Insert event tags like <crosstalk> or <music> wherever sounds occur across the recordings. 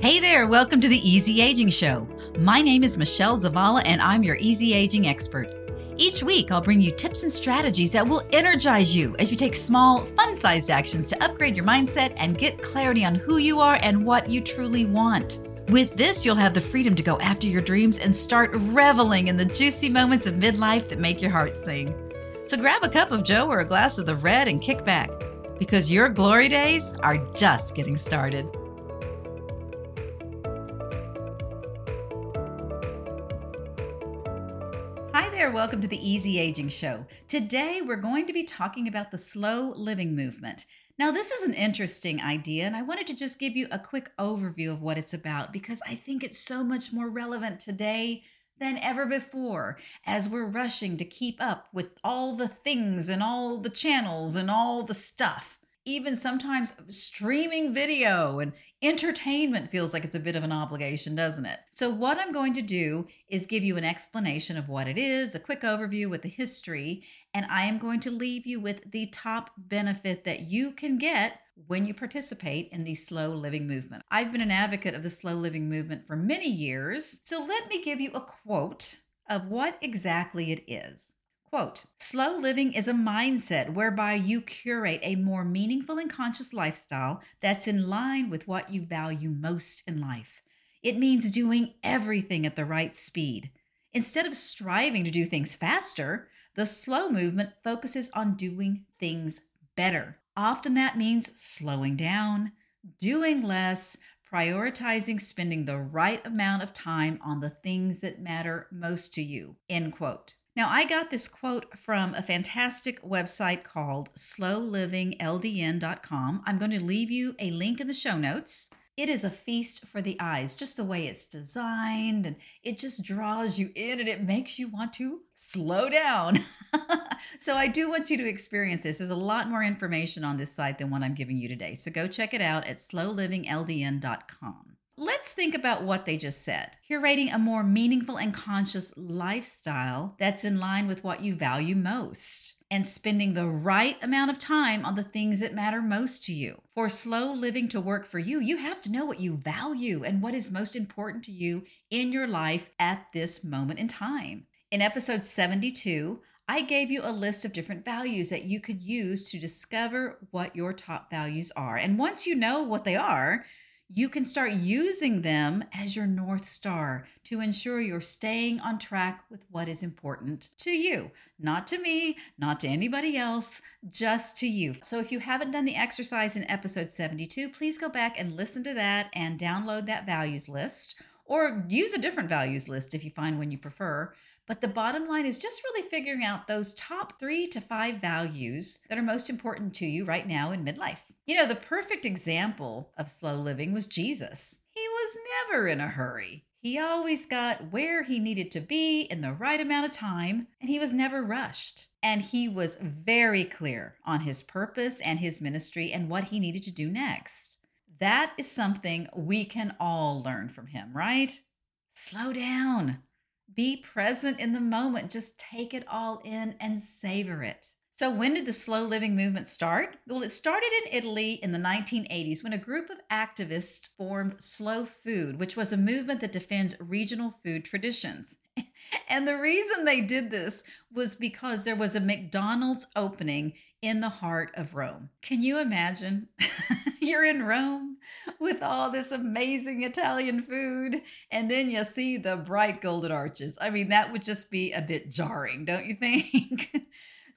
Hey there, welcome to the Easy Aging Show. My name is Michelle Zavala, and I'm your easy aging expert. Each week, I'll bring you tips and strategies that will energize you as you take small, fun sized actions to upgrade your mindset and get clarity on who you are and what you truly want. With this, you'll have the freedom to go after your dreams and start reveling in the juicy moments of midlife that make your heart sing. So grab a cup of Joe or a glass of the red and kick back, because your glory days are just getting started. There, welcome to the Easy Aging Show. Today we're going to be talking about the slow living movement. Now, this is an interesting idea, and I wanted to just give you a quick overview of what it's about because I think it's so much more relevant today than ever before as we're rushing to keep up with all the things and all the channels and all the stuff even sometimes streaming video and entertainment feels like it's a bit of an obligation, doesn't it? So, what I'm going to do is give you an explanation of what it is, a quick overview with the history, and I am going to leave you with the top benefit that you can get when you participate in the slow living movement. I've been an advocate of the slow living movement for many years, so let me give you a quote of what exactly it is. Quote Slow living is a mindset whereby you curate a more meaningful and conscious lifestyle that's in line with what you value most in life. It means doing everything at the right speed. Instead of striving to do things faster, the slow movement focuses on doing things better. Often that means slowing down, doing less, prioritizing spending the right amount of time on the things that matter most to you. End quote. Now, I got this quote from a fantastic website called slowlivingldn.com. I'm going to leave you a link in the show notes. It is a feast for the eyes, just the way it's designed, and it just draws you in and it makes you want to slow down. <laughs> so, I do want you to experience this. There's a lot more information on this site than what I'm giving you today. So, go check it out at slowlivingldn.com. Let's think about what they just said. Curating a more meaningful and conscious lifestyle that's in line with what you value most and spending the right amount of time on the things that matter most to you. For slow living to work for you, you have to know what you value and what is most important to you in your life at this moment in time. In episode 72, I gave you a list of different values that you could use to discover what your top values are. And once you know what they are, you can start using them as your North Star to ensure you're staying on track with what is important to you. Not to me, not to anybody else, just to you. So if you haven't done the exercise in episode 72, please go back and listen to that and download that values list or use a different values list if you find one you prefer. But the bottom line is just really figuring out those top three to five values that are most important to you right now in midlife. You know, the perfect example of slow living was Jesus. He was never in a hurry. He always got where he needed to be in the right amount of time, and he was never rushed. And he was very clear on his purpose and his ministry and what he needed to do next. That is something we can all learn from him, right? Slow down. Be present in the moment. Just take it all in and savor it. So, when did the slow living movement start? Well, it started in Italy in the 1980s when a group of activists formed Slow Food, which was a movement that defends regional food traditions. <laughs> And the reason they did this was because there was a McDonald's opening in the heart of Rome. Can you imagine? <laughs> You're in Rome with all this amazing Italian food, and then you see the bright golden arches. I mean, that would just be a bit jarring, don't you think? <laughs>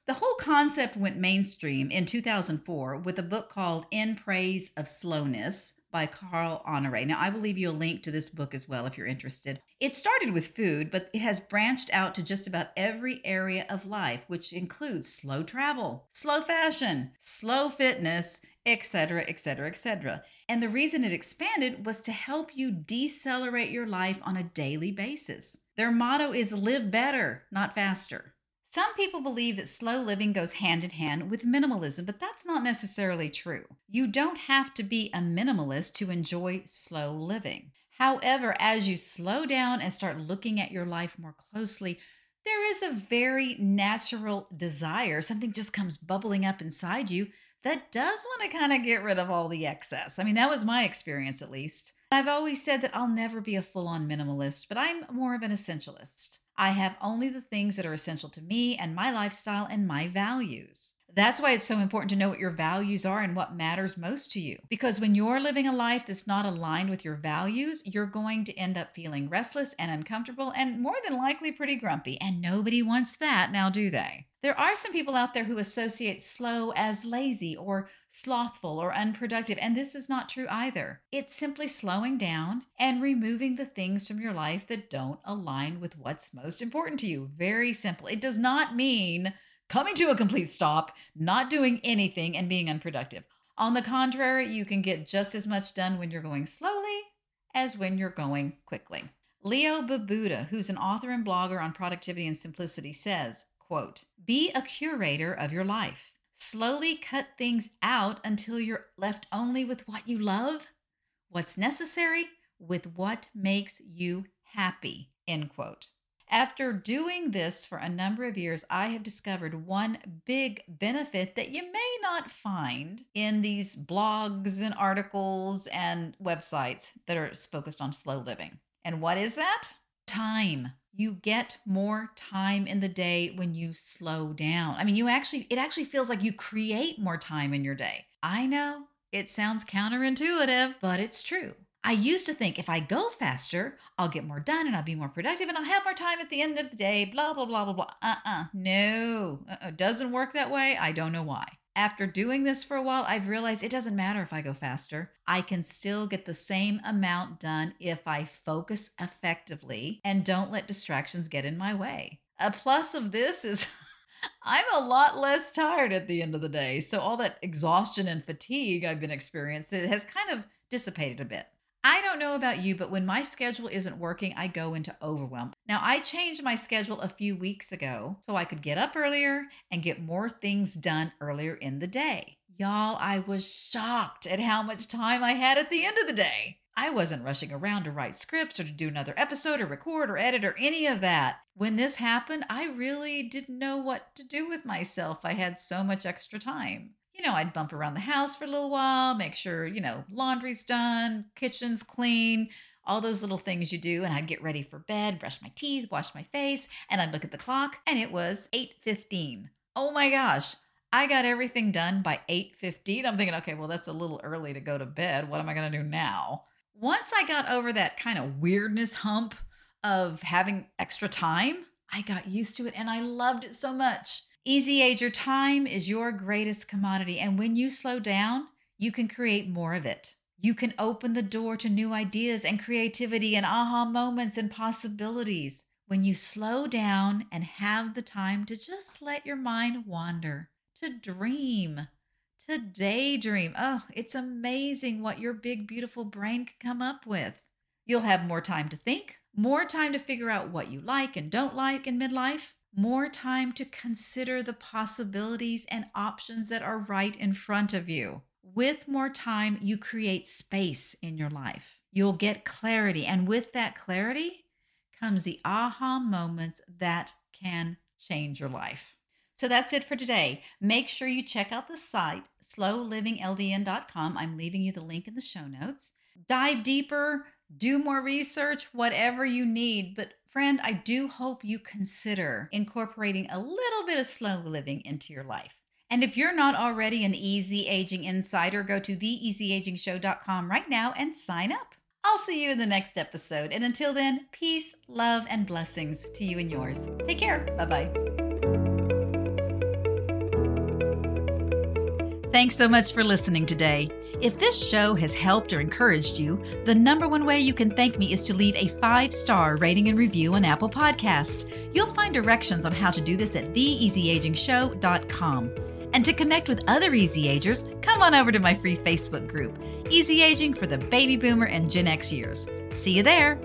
The whole concept went mainstream in 2004 with a book called In Praise of Slowness by Carl Honore. Now, I will leave you a link to this book as well if you're interested. It started with food, but it has branched out to just about every area of life, which includes slow travel, slow fashion, slow fitness, etc., etc., etc. And the reason it expanded was to help you decelerate your life on a daily basis. Their motto is live better, not faster. Some people believe that slow living goes hand in hand with minimalism, but that's not necessarily true. You don't have to be a minimalist to enjoy slow living. However, as you slow down and start looking at your life more closely, there is a very natural desire, something just comes bubbling up inside you that does want to kind of get rid of all the excess. I mean, that was my experience at least. I've always said that I'll never be a full on minimalist, but I'm more of an essentialist. I have only the things that are essential to me and my lifestyle and my values. That's why it's so important to know what your values are and what matters most to you. Because when you're living a life that's not aligned with your values, you're going to end up feeling restless and uncomfortable and more than likely pretty grumpy. And nobody wants that now, do they? There are some people out there who associate slow as lazy or slothful or unproductive, and this is not true either. It's simply slowing down and removing the things from your life that don't align with what's most important to you. Very simple. It does not mean coming to a complete stop, not doing anything, and being unproductive. On the contrary, you can get just as much done when you're going slowly as when you're going quickly. Leo Babauta, who's an author and blogger on productivity and simplicity, says, quote, Be a curator of your life. Slowly cut things out until you're left only with what you love, what's necessary, with what makes you happy. End quote. After doing this for a number of years, I have discovered one big benefit that you may not find in these blogs and articles and websites that are focused on slow living. And what is that? Time. You get more time in the day when you slow down. I mean, you actually, it actually feels like you create more time in your day. I know it sounds counterintuitive, but it's true. I used to think if I go faster, I'll get more done and I'll be more productive and I'll have more time at the end of the day, blah, blah, blah, blah, blah. Uh uh-uh. uh No, uh-uh. doesn't work that way. I don't know why. After doing this for a while, I've realized it doesn't matter if I go faster. I can still get the same amount done if I focus effectively and don't let distractions get in my way. A plus of this is. <laughs> I'm a lot less tired at the end of the day. So all that exhaustion and fatigue I've been experiencing has kind of dissipated a bit. I don't know about you, but when my schedule isn't working, I go into overwhelm. Now, I changed my schedule a few weeks ago so I could get up earlier and get more things done earlier in the day. Y'all, I was shocked at how much time I had at the end of the day. I wasn't rushing around to write scripts or to do another episode or record or edit or any of that. When this happened, I really didn't know what to do with myself. I had so much extra time you know, I'd bump around the house for a little while, make sure, you know, laundry's done, kitchen's clean, all those little things you do and I'd get ready for bed, brush my teeth, wash my face, and I'd look at the clock and it was 8:15. Oh my gosh. I got everything done by 8:15. I'm thinking, okay, well that's a little early to go to bed. What am I going to do now? Once I got over that kind of weirdness hump of having extra time, I got used to it and I loved it so much. Easy age, your time is your greatest commodity. And when you slow down, you can create more of it. You can open the door to new ideas and creativity and aha moments and possibilities. When you slow down and have the time to just let your mind wander, to dream, to daydream. Oh, it's amazing what your big, beautiful brain can come up with. You'll have more time to think, more time to figure out what you like and don't like in midlife, more time to consider the possibilities and options that are right in front of you. With more time, you create space in your life. You'll get clarity. And with that clarity comes the aha moments that can change your life. So that's it for today. Make sure you check out the site, slowlivingldn.com. I'm leaving you the link in the show notes. Dive deeper, do more research, whatever you need. But Friend, I do hope you consider incorporating a little bit of slow living into your life. And if you're not already an Easy Aging Insider, go to theeasyagingshow.com right now and sign up. I'll see you in the next episode. And until then, peace, love, and blessings to you and yours. Take care. Bye bye. Thanks so much for listening today. If this show has helped or encouraged you, the number one way you can thank me is to leave a five star rating and review on Apple Podcasts. You'll find directions on how to do this at theeasyagingshow.com. And to connect with other Easy Agers, come on over to my free Facebook group, Easy Aging for the Baby Boomer and Gen X years. See you there.